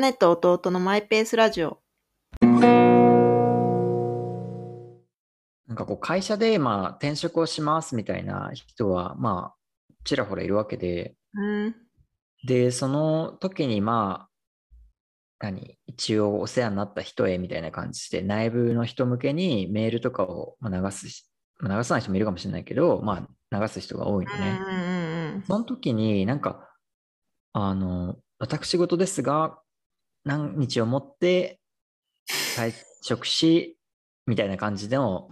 姉と弟のマイペースラジオ。なんかこう会社でまあ転職をしますみたいな人はまあちらほらいるわけで、うん。で、その時にまあ、何、一応お世話になった人へみたいな感じで内部の人向けにメールとかをまあ流す流さない人もいるかもしれないけど、まあ流す人が多いのね。うんうんその時になんか、あの、私事ですが、何日をもって退職し、みたいな感じでの、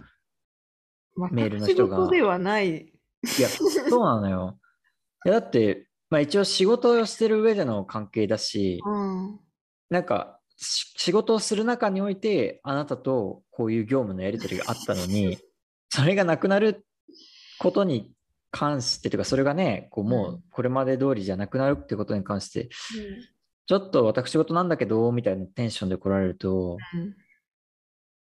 うん。メールの人が私事ではない。いや、そうなのよ。いやだって、まあ一応仕事をしてる上での関係だし、うん。なんかし仕事をする中において、あなたとこういう業務のやり取りがあったのに、それがなくなることに関して、というか、それがね、こうもうんうこれまで通りじゃなくなるってことに関して、ちょっと私事なんだけど、みたいなテンションで来られると、うん。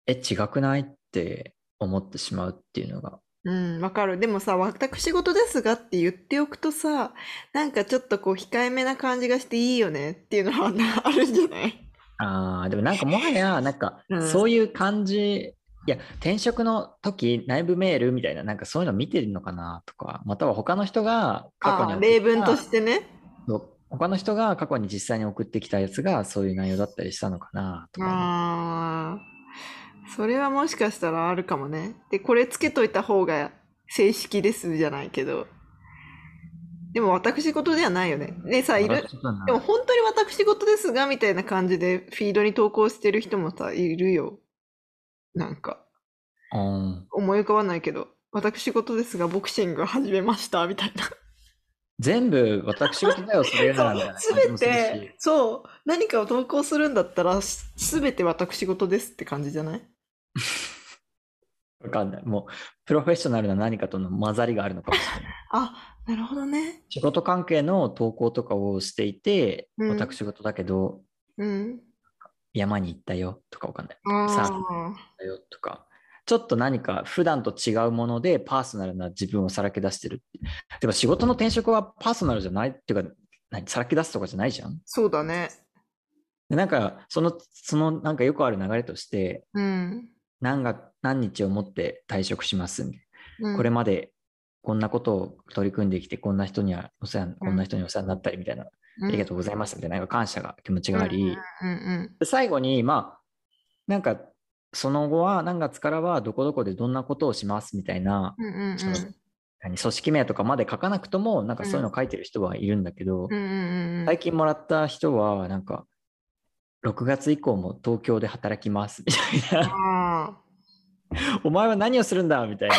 え、違くないって思ってしまうっていうのが。うん、わかる。でもさ、私事ですがって言っておくとさ、なんかちょっとこう控えめな感じがしていいよねっていうのはなあるんじゃない？ああ、でもなんかもはや、なんかうんそういう感じ、いや、転職の時、内部メールみたいな、なんかそういうの見てるのかなとか、または他の人が過去に例文としてね。他の人が過去に実際に送ってきたやつがそういう内容だったりしたのかなとか。ああ、それはもしかしたらあるかもね。で、これつけといた方が正式ですじゃないけど。でも私事ではないよね。でさ、いる、でも本当に私事ですがみたいな感じでフィードに投稿してる人もさ、いるよ。なんか、うん思い浮かばないけど、私事ですがボクシング始めましたみたいな。全部私事だよ、それならすべ。て、そう、何かを投稿するんだったら、すべて私事ですって感じじゃない？わかんない。もう、プロフェッショナルな何かとの混ざりがあるのかもしれない。あ、なるほどね。仕事関係の投稿とかをしていて、うん私事だけど、うん。山に行ったよとかわかんない。あさあ。だよとか、ちょっと何か普段と違うものでパーソナルな自分をさらけ出してる。って。でも仕事の転職はパーソナルじゃない。っていうか、何さらけ出すとかじゃないじゃん。そうだね。でなんか、その、そのなんかよくある流れとして、うん。何が何日をもって退職しますみたいうん。なこれまでこんなことを取り組んできて、こんな人にはお世話、こんな人にお世話になったりみたいな、ありがとうございましたみたいな、なんか感謝が気持ちがあり、最後に、まあ、なんか、その後は何月からはどこどこでどんなことをしますみたいな、うんうんうん。組織名とかまで書かなくとも、なんかそういうの書いてる人はいるんだけど、うんうんうん最近もらった人は、なんか、6月以降も東京で働きますみたいな、あお前は何をするんだみたいな。ー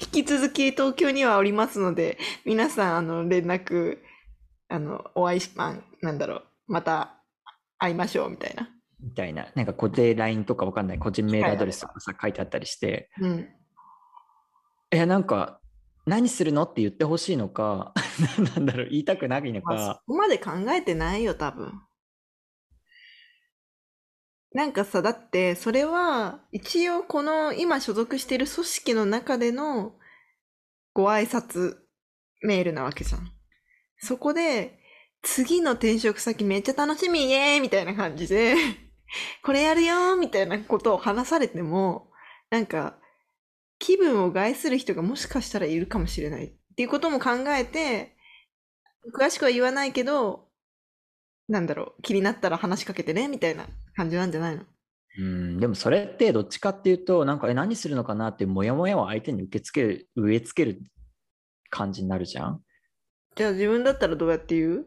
引き続き東京にはおりますので、皆さん、あの、連絡、あの、お会いし、まあ、なんだろう、また会いましょうみたいな。みたいな、なんか固定 LINE とかわかんない個人メールアドレスとかさ、書いてあったりして、うん。え、なんか、何するのって言ってほしいのか、なんだろう、言いたくないのまあ、そか、こまで考えてないよ、多分。なんかさ、だって、それは、一応この今所属している組織の中でのご挨拶メールなわけじゃん。そこで、次の転職先めっちゃ楽しみイエーイみたいな感じで、これやるよーみたいなことを話されても、なんか、気分を害する人がもしかしたらいるかもしれない。っていうことも考えて、詳しくは言わないけど、なんだろう、気になったら話しかけてね、みたいな感じなんじゃないの？うん、でもそれってどっちかっていうと、なんか、え、何するのかなっていうモヤモヤを相手に受け付ける、植え付ける感じになるじゃん？じゃあ自分だったらどうやって言う？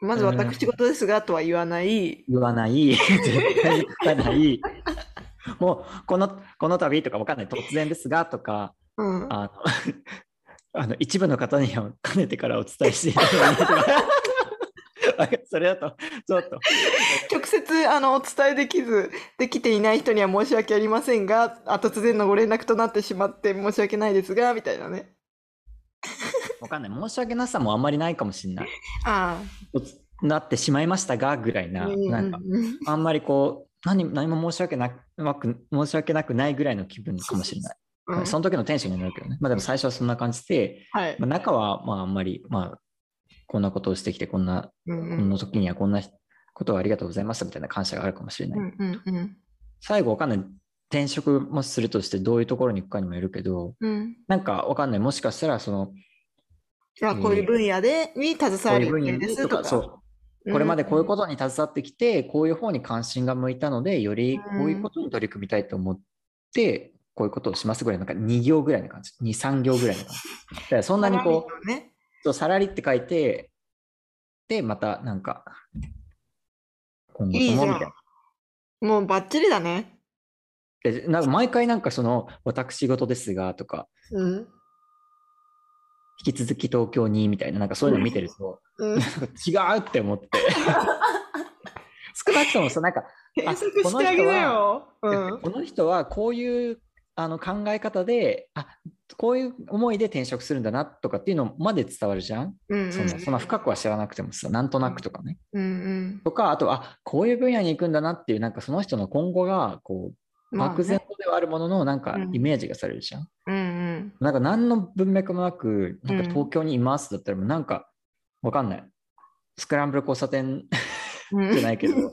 まずうん私事ですがとは言わない。言わない、絶対言わない。もう、この、この度とかわかんない、突然ですがとか、うん。あの、あの一部の方にはかねてからお伝えしていただいてそれだと、ちょっと、直接あのお伝えできず、できていない人には申し訳ありませんが、あ突然のご連絡となってしまって申し訳ないですが、みたいなね。わかんない、申し訳なさもあんまりないかもしれない。あなってしまいましたが、ぐらいあ。な、うんなんか、うんあんまりこう、何何も申し訳なく、申し訳なくないぐらいの気分かもしれない。うんその時のテンションになるけどね。まあでも最初はそんな感じで、はいまあ、。中はまああんまり、まあ、こんなことをしてきて、こんな、この時にはこんなことをありがとうございましたみたいな感謝があるかもしれない。うんうんうん最後わかんない。転職もするとしてどういうところに行くかにもよるけど、うんなんかわかんない。もしかしたら、その、まあこういう分野でに携わる予定野ですとか。そう、これまでこういうことに携わってきて、こういう方に関心が向いたので、よりこういうことに取り組みたいと思って、こういうことをしますぐらい、なんか2行ぐらいの感じ。2、3行ぐらいの感じ。だからそんなにこう、うね。そうさらりって書いて、で、またなんか、今後ともみたいな。ん。もうバッチリだね。でなんか毎回なんかその、私事ですがとか、うん。引き続き東京にみたいな、なんかそういうの見てると、うん、なんか違うって思って。少なくともさ、なんか、検索してあげなよ。うん。この人はこういうあの考え方で、あこういう思いで転職するんだなとかっていうのまで伝わるじゃん。うんうんそのそんな深くは知らなくてもさ、なんとなくとかね。うんうんとか、あと、あこういう分野に行くんだなっていう、なんかその人の今後が、こう、まあ漠然とではあるものの、なんかうんイメージがされるじゃん。うんうんなんか何の文脈もなく、なんかうん東京にいますだったら、もうなんか、わかんない。スクランブル交差点うん。じゃないけど、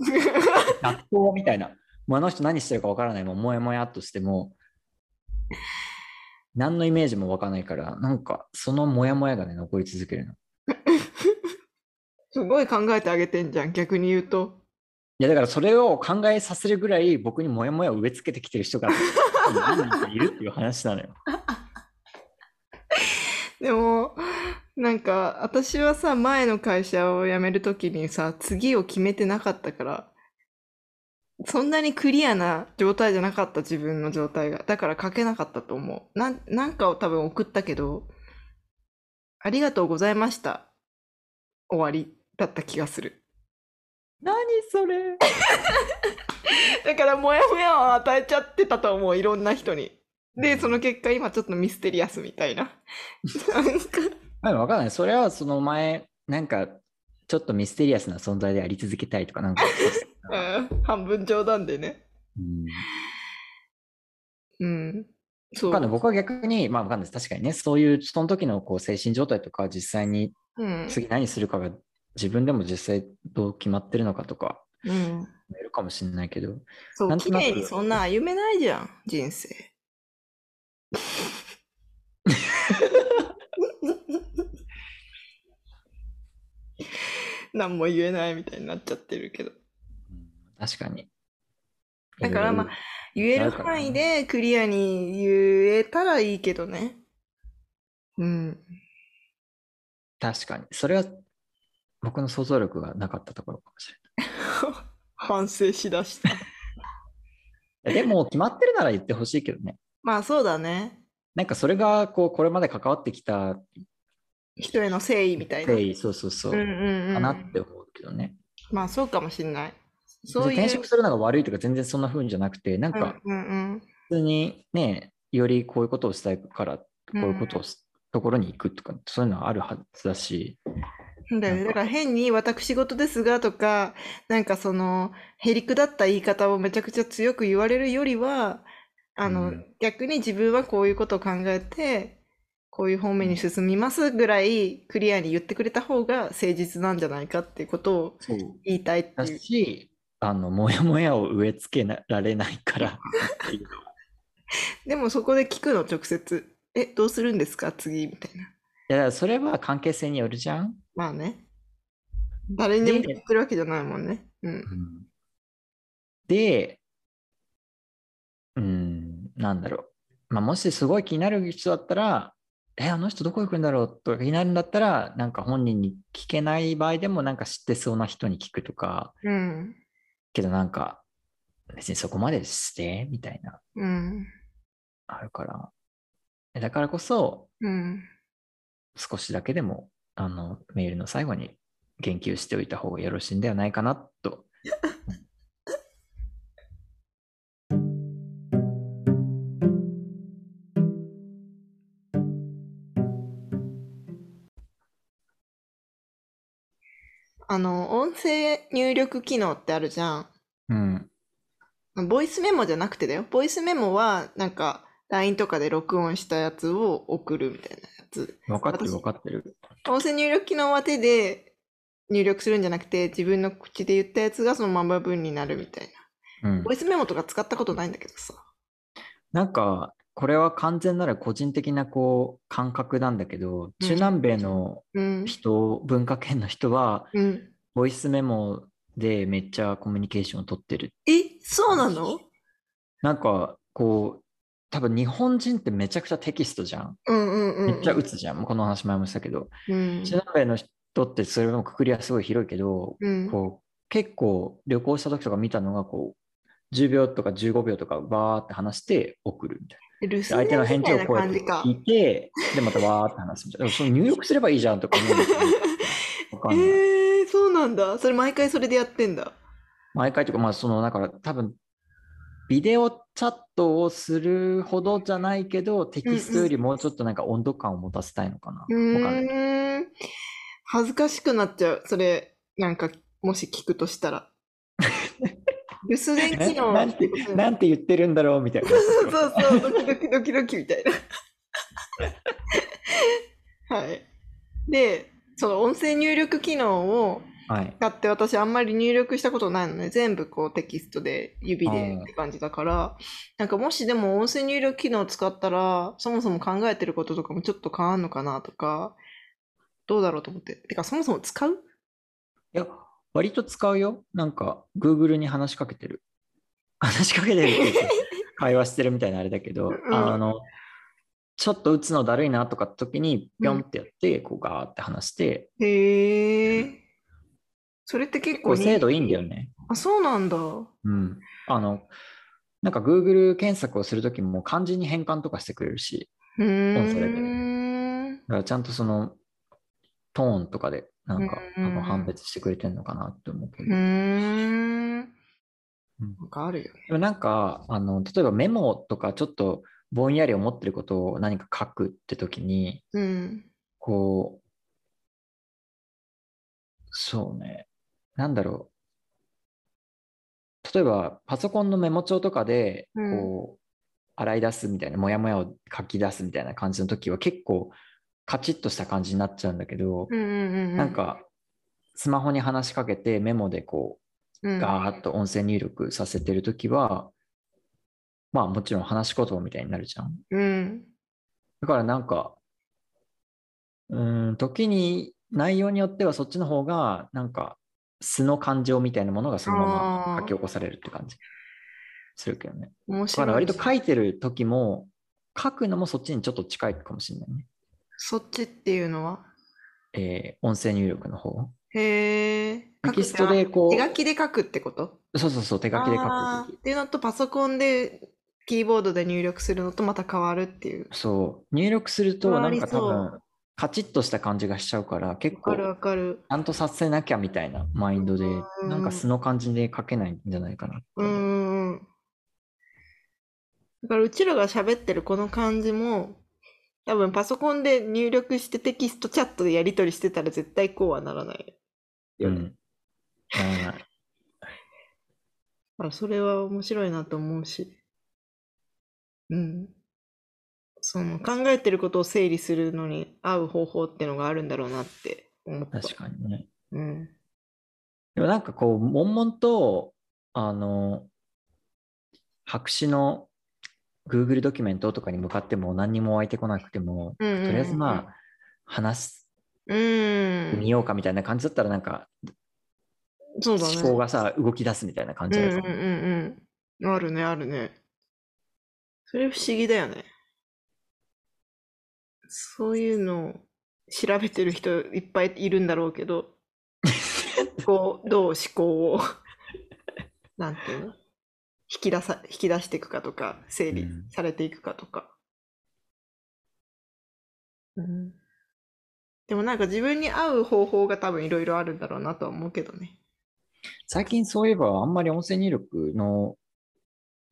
学校みたいな。もうあの人何してるかわからない。もうもやもやっとしても、何のイメージもわかんないから、なんかそのもやもやがね、残り続けるの。すごい考えてあげてんじゃん、逆に言うと。いやだからそれを考えさせるぐらい僕にもやもやを植え付けてきてる人が いるっていう話なのよ。でも、なんか、私はさ、前の会社を辞めるときにさ、次を決めてなかったから、そんなにクリアな状態じゃなかった、自分の状態が。だから書けなかったと思う。なん、なんかを多分送ったけど、ありがとうございました。終わりだった気がする。何それ だから、もやもやを与えちゃってたと思う、いろんな人に。で、その結果、今ちょっとミステリアスみたいな。なんか、まあわかんない。それはその前、なんかちょっとミステリアスな存在であり続けたいとか、なんか、うん半分冗談でね。うんうん。そう。わかんない。僕は逆に、まあわかんないです。確かにね、そういう、その時のこう精神状態とか、実際にうん。次何するかが自分でも実際どう決まってるのかとか、うん。いるかもしれないけど、そう、なんとなく綺麗にそんな歩めないじゃん、人生。何も言えないみたいになっちゃってるけど。確かに。だからまあ言える範囲でクリアに言えたらいいけどね。うん。確かに。それは僕の想像力がなかったところかもし 反省しだした。れ ない。でも、決まってるなら言ってほしいけどね。まあそうだね。なんかそれが、こう、これまで関わってきた人への誠意みたいな。誠意、そうそうそう、うんうんうん。かなって思うけどね。まあそうかもしんない。そういう。転職するのが悪いとか全然そんな風じゃなくて、なんか普通にね、よりこういうことをしたいから、こういうことをす、ところに行くとか、そういうのはあるはずだし、うん。だだから変に私事ですがとか、なんかその、へりくだった言い方をめちゃくちゃ強く言われるよりは、あの、うん逆に自分はこういうことを考えて、こういう方面に進みますぐらいクリアに言ってくれた方が誠実なんじゃないかっていうことを言いたいってだいう。し、あの、もやもやを植え付けられないから でもそこで聞くの直接。え、どうするんですか？次みたいな。いや、それは関係性によるじゃん。まあね。誰にでもで言ってるわけじゃないもんね。うん。で、うん、なんだろう。まあ、もしすごい気になる人だったら、え、あの人どこ行くんだろう？とか気になるんだったら、なんか本人に聞けない場合でも、なんか知ってそうな人に聞くとか、うん。けどなんか、別にそこまでして、みたいな、うん。あるから。えだからこそ、うん。少しだけでも、あの、メールの最後に言及しておいた方がよろしいんではないかなと。音声入力機能ってあるじゃん。うん。ボイスメモじゃなくてだよ。ボイスメモは、なんか、LINE とかで録音したやつを送るみたいなやつ。分かってる私分かってる。音声入力機能は手で入力するんじゃなくて、自分の口で言ったやつがそのまま文になるみたいな。うんボイスメモとか使ったことないんだけどさ。なんか、これは完全なる個人的なこう感覚なんだけど、中南米のうん。人、文化圏の人は、うん。ボイスメモでめっちゃコミュニケーションを取ってる。え、そうなの？なんか、こう、多分日本人ってめちゃくちゃテキストじゃん。うんうんうん。めっちゃ打つじゃん。この話前もしたけど。うん。中南米の人ってそれのくくりはすごい広いけど、うん。こう結構旅行した時とか見たのがこう10秒とか15秒とかバーって話して送るみたいな。相手の返事をこうやって聞いて、でまたバーって話すみたいな。でもその入力すればいいじゃんとか思うんだけど、わかんない。えー、なんだ。それ毎回それでやってんだ。毎回とか、まあそのだから多分ビデオチャットをするほどじゃないけど、テキストよりもうちょっとなんか温度感を持たせたいのかな。うんん。恥ずかしくなっちゃう。それ、なんか、もし聞くとしたら。留守電機能ななんてうんなんて言ってるんだろうみたいな。そうそうそう、ドキドキドキドキみたいな。はい。で、その音声入力機能をはい。使って私あんまり入力したことないのね。全部こうテキストで指でうんって感じだから、なんかもしでも音声入力機能を使ったら、そもそも考えてることとかもちょっと変わんのかなとか、どうだろうと思って。てかそもそも使う？いや、割と使うよ。なんか、Google に話しかけてる。話しかけてるって 会話してるみたいなあれだけど、うんあの、ちょっと打つのだるいなとかって時に、ぴょんってやって、こうガーって話して、へえ。それって結構こう精度いいんだよね。ね。あ、そうなんだ。うん。あの、なんか Google 検索をするときも漢字に変換とかしてくれるし、うー音声でん。だからちゃんとそのトーンとかでなんかうん多分判別してくれてるのかなって思うけど。うーん。うんなんかあるよね。でもなんか、あの、例えばメモとかちょっとぼんやり思ってることを何か書くって時に、うん。こう、そうね、なんだろう。例えば、パソコンのメモ帳とかで、うんこう、洗い出すみたいな、もやもやを書き出すみたいな感じの時は結構カチッとした感じになっちゃうんだけど、うんうんうんうん。なんか、スマホに話しかけてメモでこう、う、ガーッと音声入力させてる時は、まあもちろん話し言葉みたいになるじゃん。うん。だからなんか、うーん、時に内容によってはそっちの方が、なんか素の感情みたいなものがそのまま書き起こされるって感じするけどね。面だから白い。割と書いてる時も、書くのもそっちにちょっと近いかもしれないね。そっちっていうのは？えー音声入力の方。へえ。テキストでこう手書きで書くってこと？そうそうそう、手書きで書くっていうのとパソコンでキーボードで入力するのとまた変わるっていう。そう、入力するとなんか多分、カチッとした感じがしちゃうから、結構。ちゃんとさせなきゃみたいなマインドで、うんなんか素の感じで書けないんじゃないかなうん。だからうちらが喋ってるこの感じも、多分パソコンで入力してテキストチャットでやり取りしてたら絶対こうはならないよね。うん。ならないだからそれは面白いなと思うし。うん。その考えてることを整理するのに合う方法ってのがあるんだろうなって思った。確かにね。うん。でもなんかこう、悶々と、あの、白紙の Google ドキュメントとかに向かっても何にも湧いてこなくても、うんうんうんうんとりあえずまあ、話しうん。てみようかみたいな感じだったら、なんか、そうだね。思考がさ、動き出すみたいな感うんじあるかも。うんうんうん。あるね、あるね。それ不思議だよね。そういうのを調べてる人いっぱいいるんだろうけど、こう、どう思考を、なんていうの？引き出さ、引き出していくかとか、整理うんされていくかとか。うん。でもなんか自分に合う方法が多分いろいろあるんだろうなとは思うけどね。最近そういえば、あんまり音声入力の、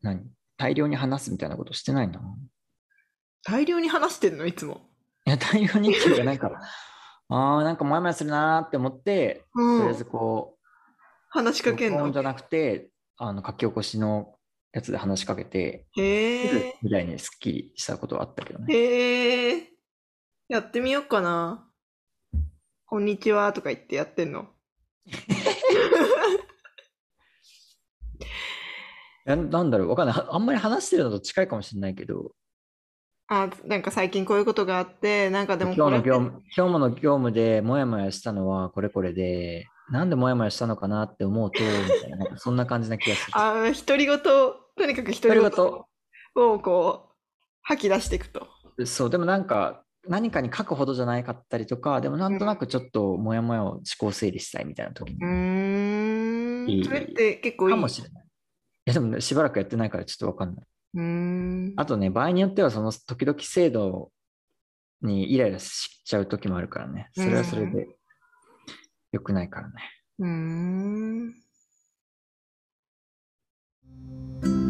何？大量に話すみたいなことしてないな。大量に話してんの？いつも。いや、大量にっていうか、なんか、ああ、なんかモヤモヤするなーって思って、うんとりあえずこう、話しかけんの？じゃなくて、あの書き起こしのやつで話しかけて、へえ。みたいにすっきりしたことはあったけどね。へえ。やってみようかな。こんにちはとか言ってやってんの？ななんだろう、わかんない。あんまり話してるのと近いかもしれないけど、あ、なんか最近こういうことがあって、なんかでも今日の業務、今日の業務でモヤモヤしたのはこれこれで、なんでモヤモヤしたのかなって思うと、みたいな、そんな感じな気がする。あ、独り言、とにかく独り言をこう吐き出していくと。そう、でもなんか、何かに書くほどじゃないかったりとか、でもなんとなくちょっとモヤモヤを思考整理したいみたいな時にう、ーん。それって結構いい。かもしれない。いや、でもね、しばらくやってないからちょっとわかんない。うーん。あとね、場合によってはその時々制度にイライラしちゃう時もあるからね。それはそれで良くないからね。うーん。